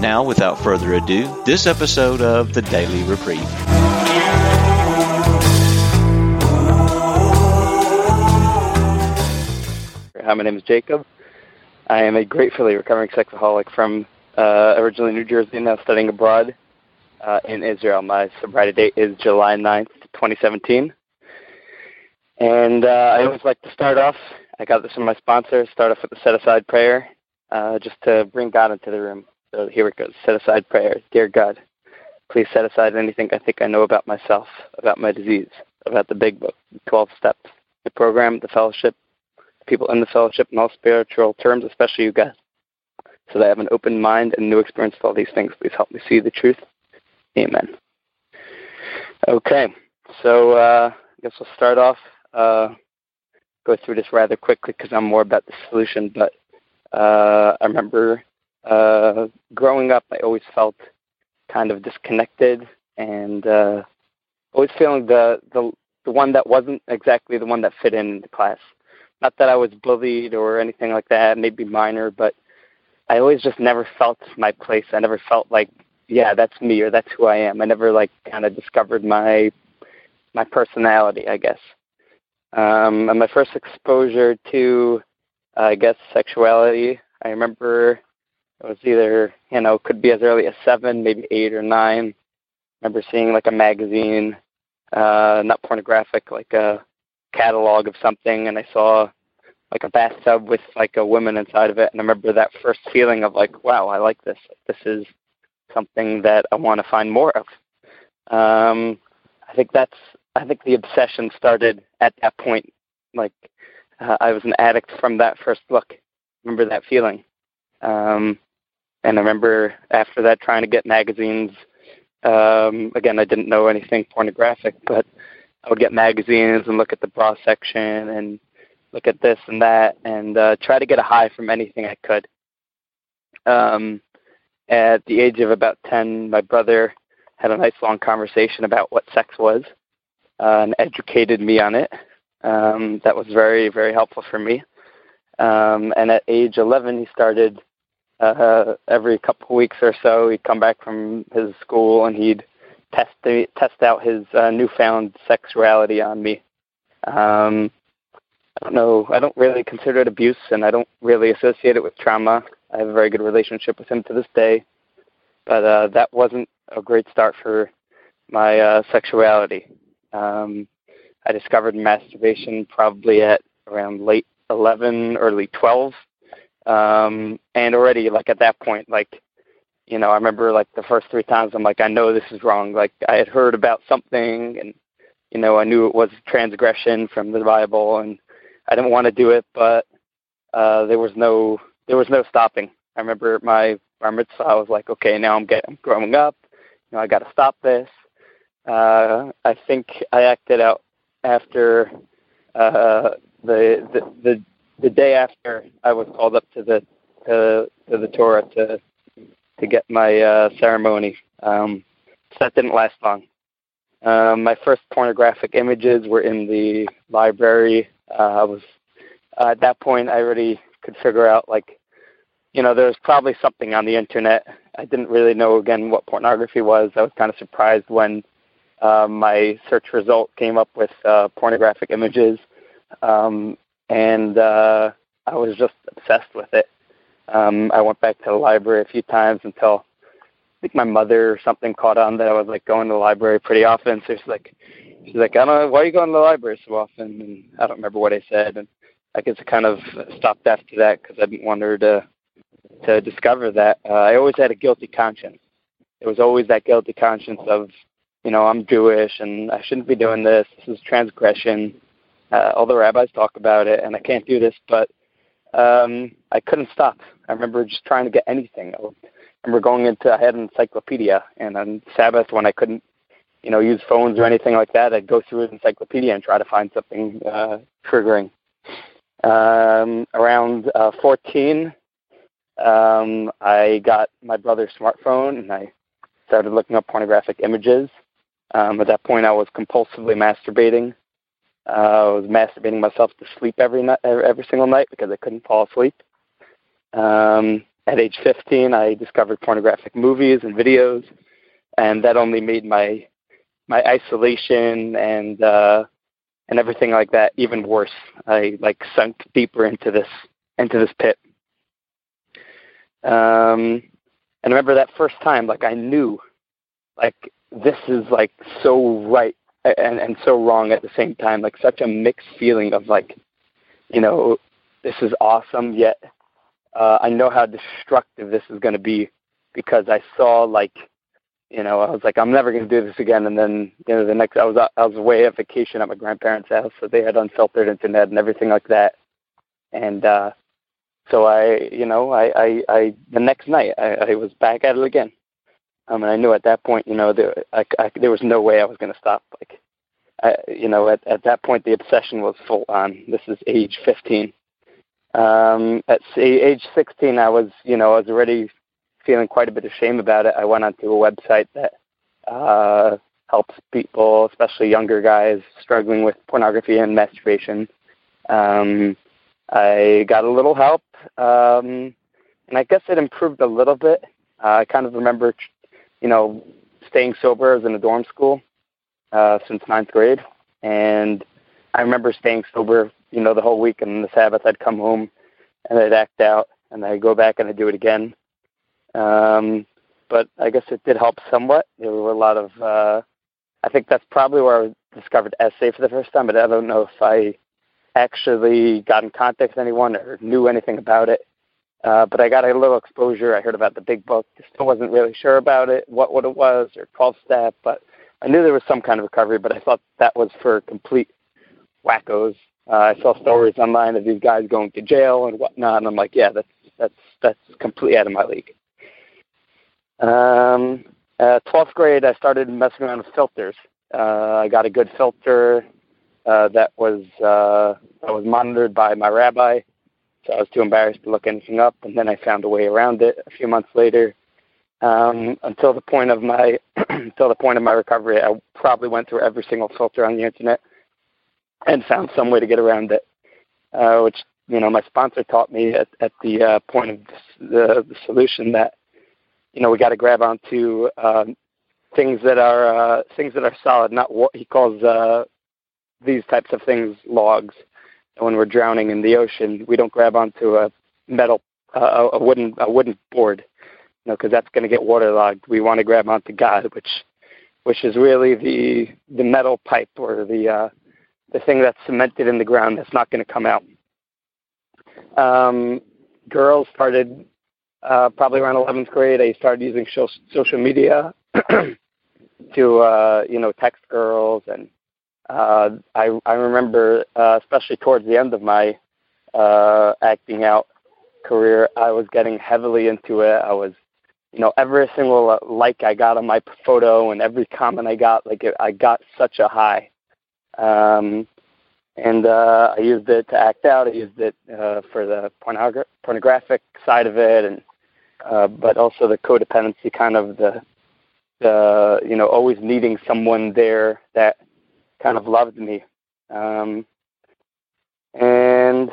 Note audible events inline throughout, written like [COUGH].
Now, without further ado, this episode of the Daily Reprieve. Hi, my name is Jacob. I am a gratefully recovering sexaholic from uh, originally New Jersey, now studying abroad uh, in Israel. My sobriety date is July 9th, 2017. And uh, I always like to start off, I got this from my sponsor, start off with a set aside prayer uh, just to bring God into the room. So here it goes set aside prayer. Dear God, please set aside anything I think I know about myself, about my disease, about the big book, the 12 steps, the program, the fellowship, people in the fellowship, and all spiritual terms, especially you guys. So that I have an open mind and new experience with all these things. Please help me see the truth. Amen. Okay, so uh, I guess we'll start off. Uh, go through this rather quickly because I'm more about the solution. But uh, I remember uh, growing up, I always felt kind of disconnected and uh, always feeling the, the the one that wasn't exactly the one that fit in the class. Not that I was bullied or anything like that, maybe minor, but I always just never felt my place. I never felt like, yeah, that's me or that's who I am. I never like kind of discovered my my personality, I guess. Um, and my first exposure to, uh, I guess, sexuality, I remember it was either, you know, could be as early as seven, maybe eight or nine. I remember seeing like a magazine, uh, not pornographic, like a catalog of something, and I saw like a bathtub with like a woman inside of it, and I remember that first feeling of like, wow, I like this. This is something that I want to find more of. Um, I think that's I think the obsession started at that point. Like uh, I was an addict from that first look. Remember that feeling. Um, and I remember after that trying to get magazines. Um, again, I didn't know anything pornographic, but I would get magazines and look at the bra section and look at this and that and uh, try to get a high from anything I could. Um, at the age of about 10, my brother had a nice long conversation about what sex was uh, and educated me on it. Um, that was very, very helpful for me. Um, and at age 11, he started uh, every couple of weeks or so. He'd come back from his school and he'd test the, test out his uh, newfound sexuality on me. Um, I don't know. I don't really consider it abuse, and I don't really associate it with trauma. I have a very good relationship with him to this day, but uh, that wasn't a great start for my uh, sexuality. Um, I discovered masturbation probably at around late 11, early 12. Um, and already, like at that point, like, you know, I remember like the first three times I'm like, I know this is wrong. Like I had heard about something and, you know, I knew it was transgression from the Bible and I didn't want to do it, but, uh, there was no, there was no stopping. I remember my bar mitzvah, I was like, okay, now I'm getting, I'm growing up. You know, I got to stop this uh, I think I acted out after uh, the, the the the day after I was called up to the to, to the Torah to to get my uh, ceremony. Um, so that didn't last long. Um, my first pornographic images were in the library. Uh, I was uh, at that point I already could figure out like you know there was probably something on the internet. I didn't really know again what pornography was. I was kind of surprised when uh, my search result came up with uh, pornographic images, um, and uh, I was just obsessed with it. Um, I went back to the library a few times until I think my mother or something caught on that I was like going to the library pretty often. So she's like, she's like, I don't know, why are you going to the library so often? And I don't remember what I said, and I guess kind of stopped after that because I didn't want her to to discover that. Uh, I always had a guilty conscience. It was always that guilty conscience of you know, I'm Jewish and I shouldn't be doing this. This is transgression. Uh, all the rabbis talk about it, and I can't do this, but um, I couldn't stop. I remember just trying to get anything. I remember going into I had an encyclopedia, and on Sabbath when I couldn't, you know, use phones or anything like that, I'd go through an encyclopedia and try to find something uh, triggering. Um, around uh, 14, um, I got my brother's smartphone and I started looking up pornographic images. Um, at that point, I was compulsively masturbating. Uh, I was masturbating myself to sleep every night, every single night because I couldn't fall asleep. Um, at age 15, I discovered pornographic movies and videos, and that only made my my isolation and uh, and everything like that even worse. I like sunk deeper into this into this pit. Um, and I remember that first time, like I knew, like this is like so right and and so wrong at the same time. Like such a mixed feeling of like, you know, this is awesome, yet uh, I know how destructive this is going to be because I saw like, you know, I was like, I'm never going to do this again. And then, you know, the next, I was I was away on vacation at my grandparents' house, so they had unfiltered internet and everything like that. And uh, so I, you know, I, I, I the next night I, I was back at it again. Um, and I knew at that point, you know, there, I, I, there was no way I was going to stop. Like, I, you know, at, at that point, the obsession was full on. This is age 15. Um, at age 16, I was, you know, I was already feeling quite a bit of shame about it. I went onto a website that uh, helps people, especially younger guys, struggling with pornography and masturbation. Um, I got a little help, um, and I guess it improved a little bit. Uh, I kind of remember, you know, staying sober. I was in a dorm school uh, since ninth grade, and I remember staying sober, you know, the whole week. And the Sabbath, I'd come home and I'd act out, and I'd go back and I'd do it again. Um, but I guess it did help somewhat. There were a lot of, uh, I think that's probably where I discovered SA for the first time. But I don't know if I actually got in contact with anyone or knew anything about it. Uh, but I got a little exposure. I heard about the big book. Still wasn't really sure about it, what what it was, or 12 step. But I knew there was some kind of recovery. But I thought that was for complete wackos. Uh, I saw stories online of these guys going to jail and whatnot, and I'm like, yeah, that's that's that's completely out of my league. Um, uh, 12th grade, I started messing around with filters. Uh, I got a good filter uh, that was uh, that was monitored by my rabbi, so I was too embarrassed to look anything up. And then I found a way around it a few months later. Um, until the point of my [CLEARS THROAT] until the point of my recovery, I probably went through every single filter on the internet and found some way to get around it, uh, which you know my sponsor taught me at, at the uh, point of the, the solution that you know we got to grab onto um, things that are uh, things that are solid, not what he calls uh, these types of things logs. And when we're drowning in the ocean, we don't grab onto a metal, uh, a wooden, a wooden board, you know, because that's going to get waterlogged. We want to grab onto God, which, which is really the the metal pipe or the uh, the thing that's cemented in the ground that's not going to come out. Um, girls started uh, probably around 11th grade. I started using social media [CLEARS THROAT] to uh, you know text girls and uh, I I remember, uh, especially towards the end of my uh, acting out career, I was getting heavily into it. I was, you know, every single uh, like I got on my photo and every comment I got, like it, I got such a high. Um, and uh, I used it to act out. I used it uh, for the pornogra- pornographic side of it, and uh, but also the codependency kind of the the you know always needing someone there that kind of loved me. Um, and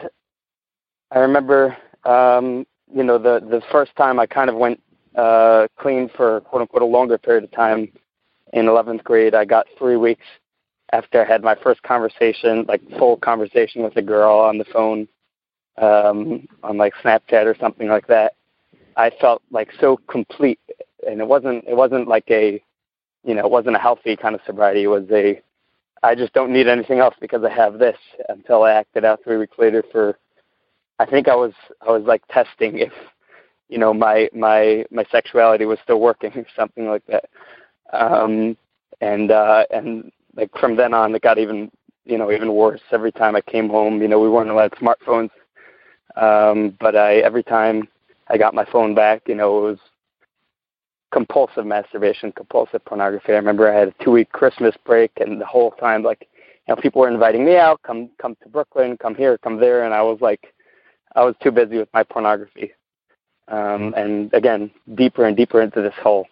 I remember, um, you know, the the first time I kind of went uh, clean for quote unquote a longer period of time in 11th grade. I got three weeks after I had my first conversation, like full conversation with a girl on the phone, um, on like Snapchat or something like that. I felt like so complete, and it wasn't it wasn't like a, you know, it wasn't a healthy kind of sobriety. It was a I just don't need anything else because I have this until I acted out three weeks later for I think I was I was like testing if you know my my my sexuality was still working [LAUGHS] or something like that. Um and uh and like from then on it got even you know even worse every time I came home, you know, we weren't allowed smartphones. Um but I every time I got my phone back, you know, it was compulsive masturbation, compulsive pornography. I remember I had a two week Christmas break, and the whole time, like, you know, people were inviting me out, come come to Brooklyn, come here, come there, and I was like, I was too busy with my pornography. Um, and again, deeper and deeper into this hole.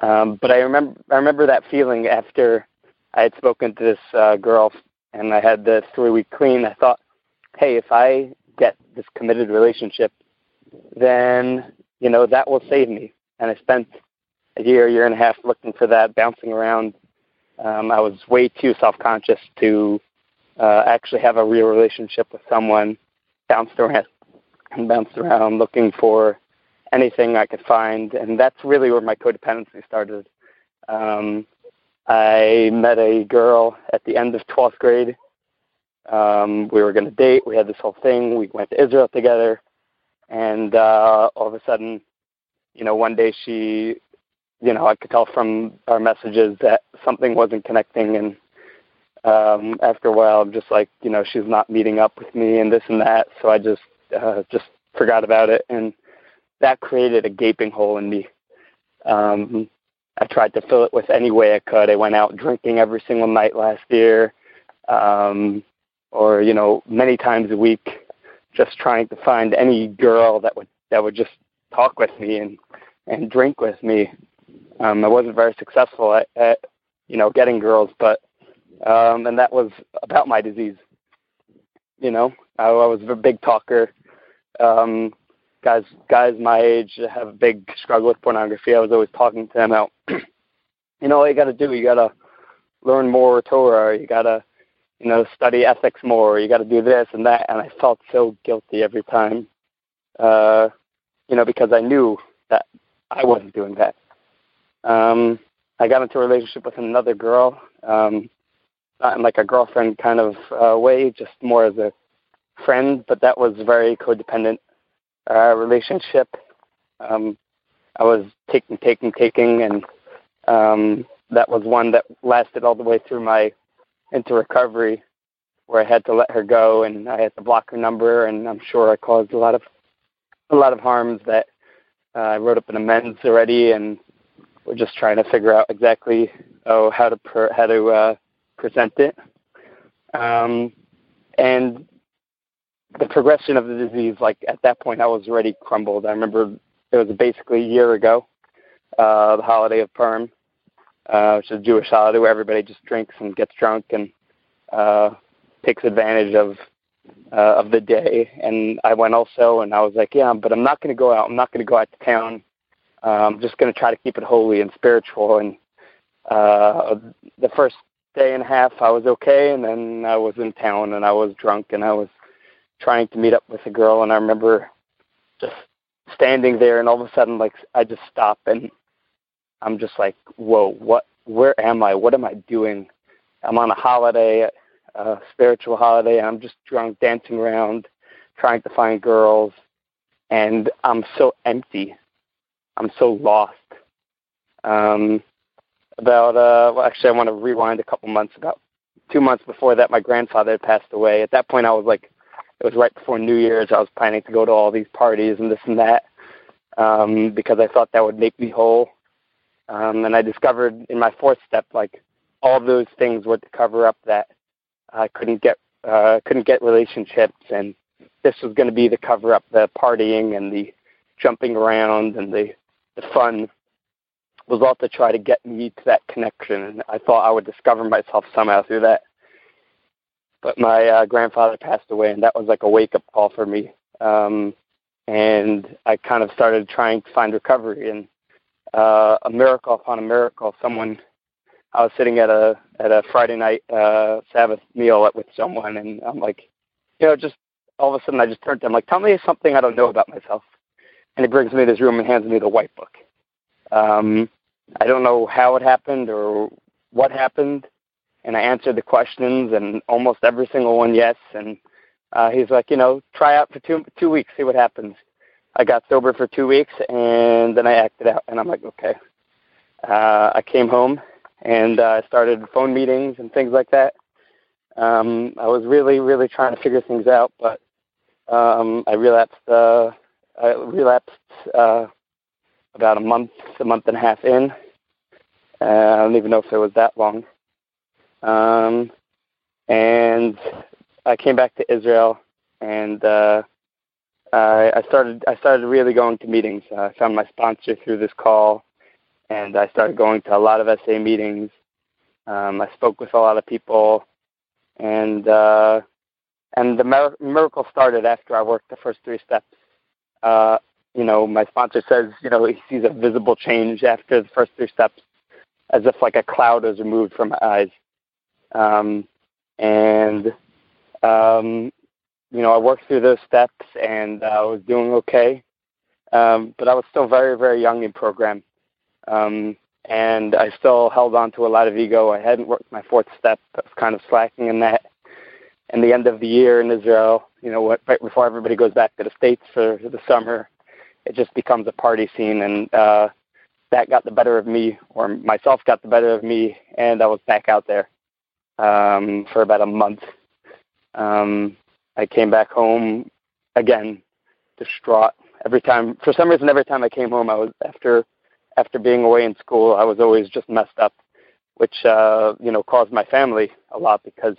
Um, but I remember I remember that feeling after I had spoken to this uh, girl and I had the three week clean. I thought, hey, if I get this committed relationship, then you know that will save me. And I spent a year, year and a half looking for that, bouncing around. Um, I was way too self conscious to uh, actually have a real relationship with someone. Bounced around and [LAUGHS] bounced around looking for anything I could find, and that's really where my codependency started. Um, I met a girl at the end of 12th grade. Um, we were going to date. We had this whole thing. We went to Israel together, and uh, all of a sudden, you know, one day she, you know, I could tell from our messages that something wasn't connecting, and um, after a while, I'm just like, you know, she's not meeting up with me, and this and that. So I just, uh, just forgot about it, and that created a gaping hole in me. Um, I tried to fill it with any way I could. I went out drinking every single night last year, um, or you know, many times a week, just trying to find any girl that would that would just talk with me and and drink with me. Um, I wasn't very successful at, at you know getting girls, but um, and that was about my disease. You know, I, I was a big talker. Um, guys guys my age have a big struggle with pornography. I was always talking to them out. [CLEARS THROAT] you know, all you got to do, you got to learn more Torah. You got to, you know, study ethics more. You got to do this and that. And I felt so guilty every time, uh, you know, because I knew that I wasn't doing that. Um, I got into a relationship with another girl, um, not in like a girlfriend kind of uh, way, just more as a friend, but that was very codependent uh, relationship. Um, I was taking, taking, taking, and um, that was one that lasted all the way through my into recovery, where I had to let her go and I had to block her number, and I'm sure I caused a lot of a lot of harms that uh, I wrote up an amends already, and we're just trying to figure out exactly oh how to per, how to uh, present it. Um, and the progression of the disease, like at that point, I was already crumbled. I remember it was basically a year ago, uh, the holiday of Purim, uh, which is a Jewish holiday where everybody just drinks and gets drunk and uh, takes advantage of uh, of the day. And I went also, and I was like, yeah, but I'm not going to go out. I'm not going to go out to town. I'm just going to try to keep it holy and spiritual. And uh, the first day and a half, I was okay, and then I was in town and I was drunk and I was trying to meet up with a girl, and I remember just standing there, and all of a sudden, like I just stop, and I'm just like, whoa, what? Where am I? What am I doing? I'm on a holiday, a spiritual holiday, and I'm just drunk, dancing around, trying to find girls, and I'm so empty. I'm so lost. Um, about uh, well, actually, I want to rewind a couple months. About two months before that, my grandfather had passed away. At that point, I was like it was right before New Year's. I was planning to go to all these parties and this and that um, because I thought that would make me whole. Um, and I discovered in my fourth step, like all those things were to cover up that I couldn't get uh, couldn't get relationships, and this was going to be the cover up. The partying and the jumping around and the the fun was all to try to get me to that connection. And I thought I would discover myself somehow through that but my uh, grandfather passed away, and that was like a wake up call for me. Um, and I kind of started trying to find recovery, and uh, a miracle upon a miracle. Someone, I was sitting at a at a Friday night uh, Sabbath meal with someone, and I'm like, you know, just all of a sudden I just turned to him like, tell me something I don't know about myself. And he brings me to this room and hands me the white book. Um, I don't know how it happened or what happened, and I answered the questions, and almost every single one yes. And uh, he's like, you know, try out for two two weeks, see what happens. I got sober for two weeks, and then I acted out, and I'm like, okay. Uh, I came home and uh, started phone meetings and things like that. Um, I was really, really trying to figure things out, but um, I relapsed. Uh, I relapsed uh, about a month, a month and a half in. Uh, I don't even know if it was that long. Um, and I came back to Israel, and uh, I, I started I started really going to meetings. Uh, I found my sponsor through this call, and I started going to a lot of SA meetings. Um, I spoke with a lot of people, and uh, and the mir- miracle started after I worked the first three steps. Uh, you know, my sponsor says, you know, he sees a visible change after the first three steps, as if like a cloud was removed from my eyes. Um, and um, you know, I worked through those steps and uh, I was doing okay. Um, but I was still very, very young in program. Um, and I still held on to a lot of ego. I hadn't worked my fourth step. I was kind of slacking in that. And the end of the year in Israel, you know, what, right before everybody goes back to the States for the summer, it just becomes a party scene. And uh, that got the better of me, or myself got the better of me, and I was back out there um, for about a month. Um, I came back home again, distraught. Every time, for some reason, every time I came home, I was after after being away in school, I was always just messed up, which uh, you know caused my family a lot because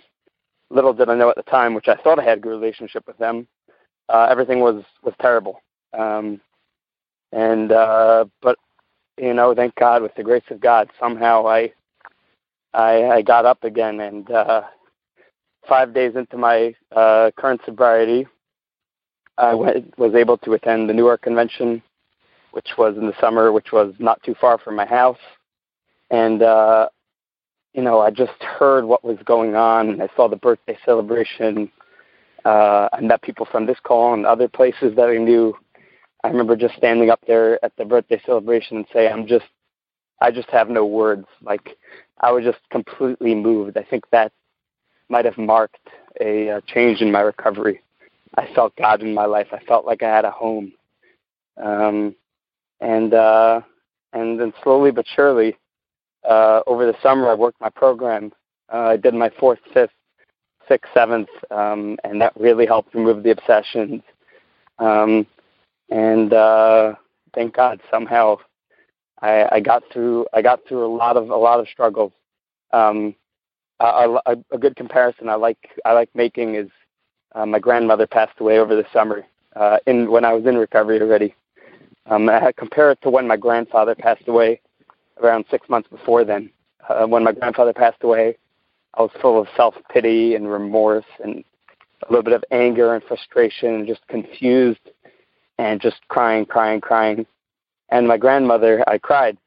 little did I know at the time, which I thought I had a good relationship with them. Uh, everything was was terrible, um, and uh, but you know, thank God, with the grace of God, somehow I I, I got up again, and uh, five days into my uh, current sobriety, I went, was able to attend the Newark Convention, which was in the summer, which was not too far from my house, and uh, you know, I just heard what was going on. and I saw the birthday celebration. Uh, I met people from this call and other places that I knew. I remember just standing up there at the birthday celebration and say, "I'm just, I just have no words." Like I was just completely moved. I think that might have marked a, a change in my recovery. I felt God in my life. I felt like I had a home. Um, and uh, and then slowly but surely, uh, over the summer, I worked my program. Uh, I did my fourth, fifth, sixth, seventh, um, and that really helped remove the obsessions. Um, and uh, thank God, somehow, I, I got through. I got through a lot of a lot of struggles. Um, a, a, a good comparison I like I like making is uh, my grandmother passed away over the summer uh, in when I was in recovery already. Um, I compare it to when my grandfather passed away around six months before then. Uh, when my grandfather passed away, I was full of self pity and remorse and a little bit of anger and frustration and just confused and just crying, crying, crying. And my grandmother, I cried,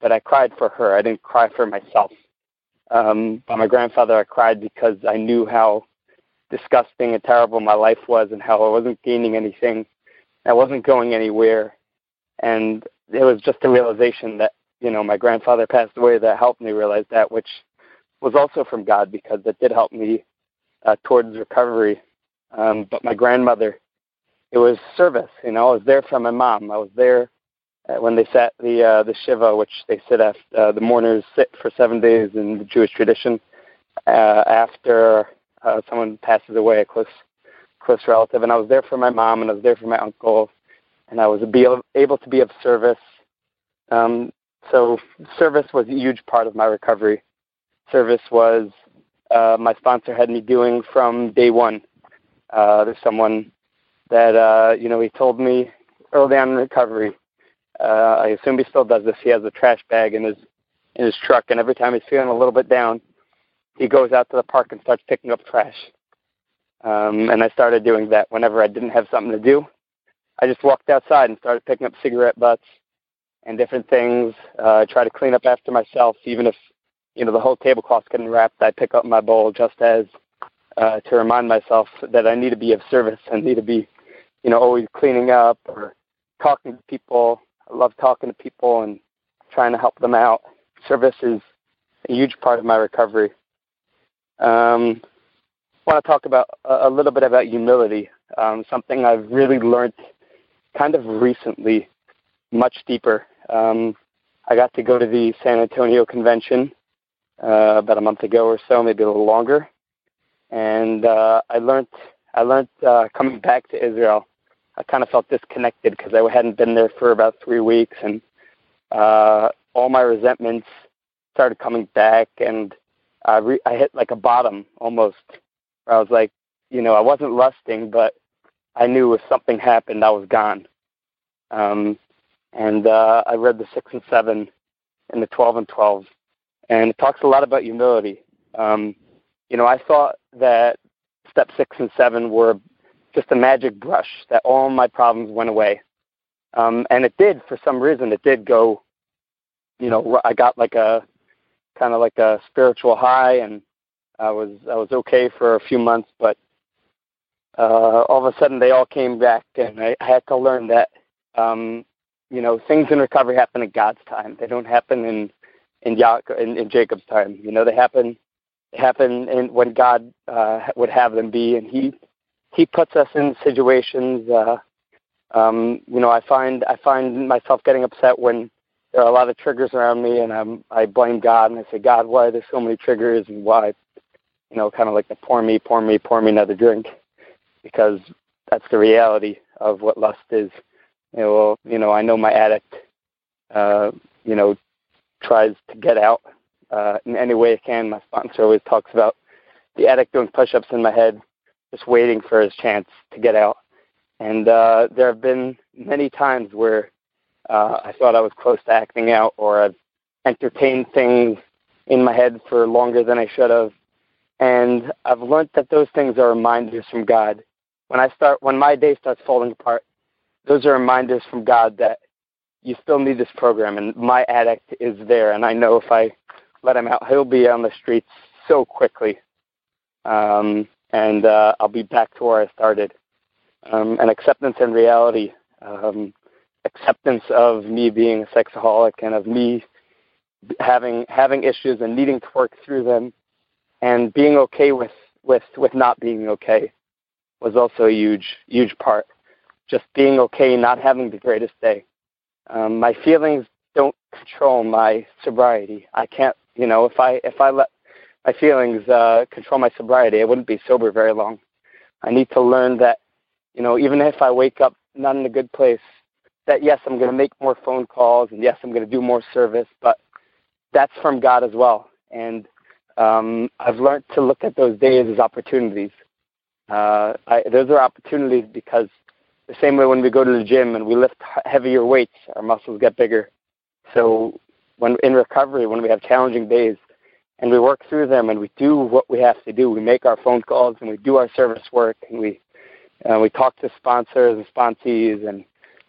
but I cried for her. I didn't cry for myself. Um, by my grandfather, I cried because I knew how disgusting and terrible my life was and how I wasn't gaining anything. I wasn't going anywhere. And it was just a realization that, you know, my grandfather passed away that helped me realize that, which was also from God because it did help me uh, towards recovery. Um, but my grandmother, it was service. You know, I was there for my mom. I was there uh, when they sat the uh, the shiva, which they sit after uh, the mourners sit for seven days in the Jewish tradition uh, after uh, someone passes away, a close close relative. And I was there for my mom, and I was there for my uncle, and I was be able to be of service. Um, so service was a huge part of my recovery. Service was uh, my sponsor had me doing from day one. Uh, there's someone that uh, you know he told me early on in recovery uh, I assume he still does this. He has a trash bag in his in his truck, and every time he's feeling a little bit down, he goes out to the park and starts picking up trash. Um, and I started doing that whenever I didn't have something to do. I just walked outside and started picking up cigarette butts and different things. Uh, I try to clean up after myself, even if you know the whole tablecloth's getting wrapped. I pick up my bowl just as uh, to remind myself that I need to be of service and need to be, you know, always cleaning up or talking to people I love talking to people and trying to help them out. Service is a huge part of my recovery. Um, I want to talk about a little bit about humility, um, something I've really learned kind of recently, much deeper. Um, I got to go to the San Antonio convention uh, about a month ago or so, maybe a little longer, and uh, I learned I learned uh, coming back to Israel. I kind of felt disconnected because I hadn't been there for about three weeks, and uh, all my resentments started coming back, and I, re- I hit like a bottom almost. Where I was like, you know, I wasn't lusting, but I knew if something happened, I was gone. Um, and uh, I read the six and seven and the twelve and twelve, and it talks a lot about humility. Um, you know, I thought that step six and seven were just a magic brush that all my problems went away, um, and it did for some reason. It did go. You know, I got like a kind of like a spiritual high, and I was I was okay for a few months, but uh, all of a sudden they all came back, and I, I had to learn that um, you know things in recovery happen in God's time. They don't happen in in, ya- in, in Jacob's time. You know, they happen happen in, when God uh, would have them be, and he he puts us in situations. Uh, um, you know, I find I find myself getting upset when there are a lot of triggers around me, and I'm I blame God and I say, God, why are there so many triggers, and why, you know, kind of like the pour me, pour me, pour me another drink, because that's the reality of what lust is. You know, well, you know, I know my addict, uh, you know, tries to get out uh, in any way it can. My sponsor always talks about the addict doing push-ups in my head, just waiting for his chance to get out. And uh, there have been many times where uh, I thought I was close to acting out, or I've entertained things in my head for longer than I should have. And I've learned that those things are reminders from God. When I start, when my day starts falling apart, those are reminders from God that you still need this program, and my addict is there, and I know if I let him out, he'll be on the streets so quickly, um, and uh, I'll be back to where I started. Um, and acceptance and reality, um, acceptance of me being a sexaholic and of me having having issues and needing to work through them, and being okay with with with not being okay was also a huge huge part. Just being okay, not having the greatest day. Um, my feelings don't control my sobriety. I can't, you know, if I if I let my feelings uh, control my sobriety, I wouldn't be sober very long. I need to learn that, you know, even if I wake up not in a good place, that yes, I'm going to make more phone calls and yes, I'm going to do more service, but that's from God as well. And um, I've learned to look at those days as opportunities. Uh, I, those are opportunities because the same way when we go to the gym and we lift heavier weights, our muscles get bigger. So when in recovery, when we have challenging days, and we work through them and we do what we have to do, we make our phone calls and we do our service work and we uh, we talk to sponsors and sponsees and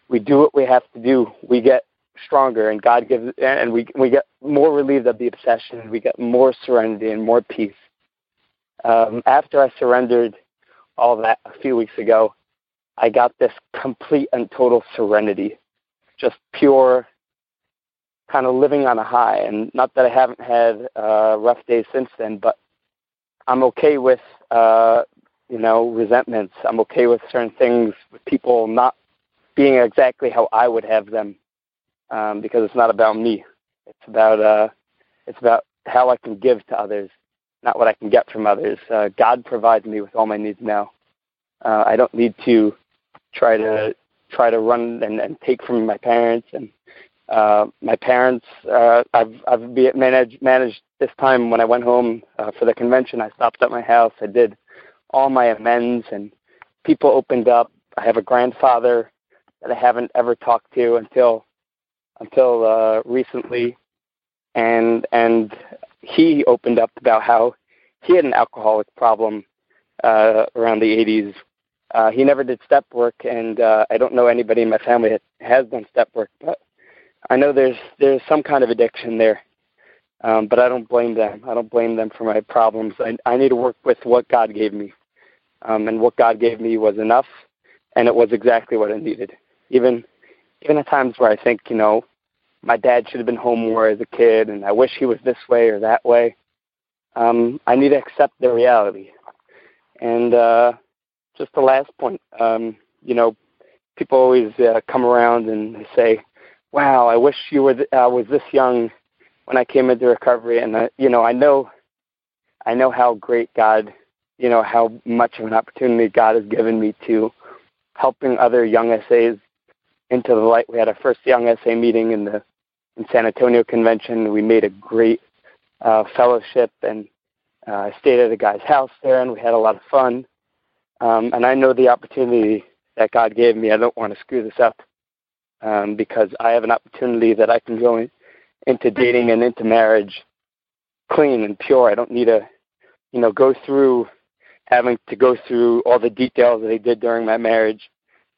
we do what we have to do. We get stronger and God gives and we we get more relieved of the obsession. We get more serenity and more peace. Um, after I surrendered all that a few weeks ago, I got this complete and total serenity, just pure kind of living on a high. And not that I haven't had uh, rough days since then, but I'm okay with, uh, you know, resentments. I'm okay with certain things, with people not being exactly how I would have them, um, because it's not about me. It's about uh, it's about how I can give to others, not what I can get from others. Uh, God provides me with all my needs now. Uh, I don't need to try to try to run and, and take from my parents and uh, my parents. Uh, I've I've be, managed managed this time when I went home uh, for the convention. I stopped at my house. I did all my amends, and people opened up. I have a grandfather that I haven't ever talked to until until uh, recently, and and he opened up about how he had an alcoholic problem uh, around the 80s. Uh, he never did step work, and uh, I don't know anybody in my family that has done step work, but I know there's there's some kind of addiction there, um, but I don't blame them. I don't blame them for my problems. I, I need to work with what God gave me, um, and what God gave me was enough, and it was exactly what I needed. Even even at times where I think you know my dad should have been home more as a kid, and I wish he was this way or that way. Um, I need to accept the reality. And uh, just the last point, um, you know, people always uh, come around and they say, wow, I wish you were th- I was this young when I came into recovery, and uh, you know, I know, I know how great God, you know, how much of an opportunity God has given me to helping other young SAs into the light. We had our first young SA meeting in the in San Antonio convention. We made a great uh, fellowship, and uh, I stayed at a guy's house there, and we had a lot of fun. Um, and I know the opportunity that God gave me. I don't want to screw this up um, because I have an opportunity that I can go in, into dating and into marriage clean and pure. I don't need to, you know, go through having to go through all the details that I did during my marriage.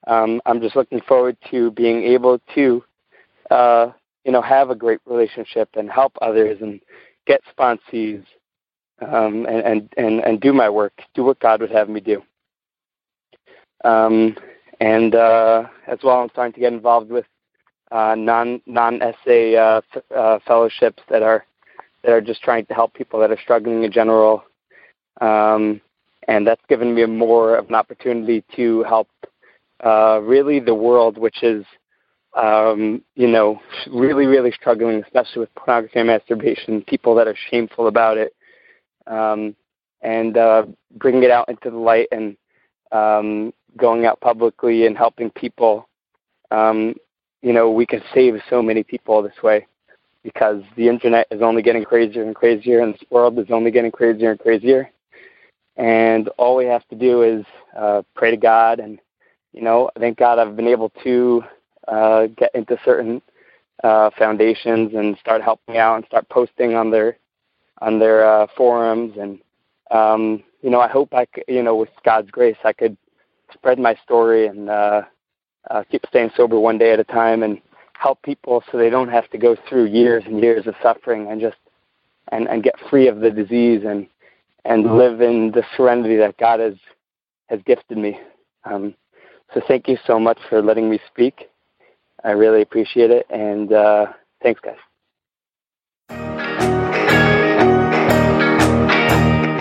Um, I'm just looking forward to being able to, uh, you know, have a great relationship and help others and get sponsees um, and, and, and, and do my work, do what God would have me do. Um, and uh, as well, I'm starting to get involved with uh, non non SA uh, f- uh, fellowships that are that are just trying to help people that are struggling in general. Um, and that's given me more of an opportunity to help uh, really the world, which is, um, you know, really, really struggling, especially with pornography and masturbation, people that are shameful about it, um, and uh, bringing it out into the light and um, going out publicly and helping people. Um, you know, we can save so many people this way because the internet is only getting crazier and crazier, and this world is only getting crazier and crazier. And all we have to do is uh, pray to God, and you know, thank God I've been able to uh, get into certain uh, foundations and start helping out and start posting on their on their uh, forums, and um, you know, I hope I, could, you know, with God's grace, I could spread my story and uh, uh, keep staying sober one day at a time and help people so they don't have to go through years and years of suffering and just and, and get free of the disease and and mm-hmm. live in the serenity that God has has gifted me. Um, so thank you so much for letting me speak. I really appreciate it, and uh, thanks, guys.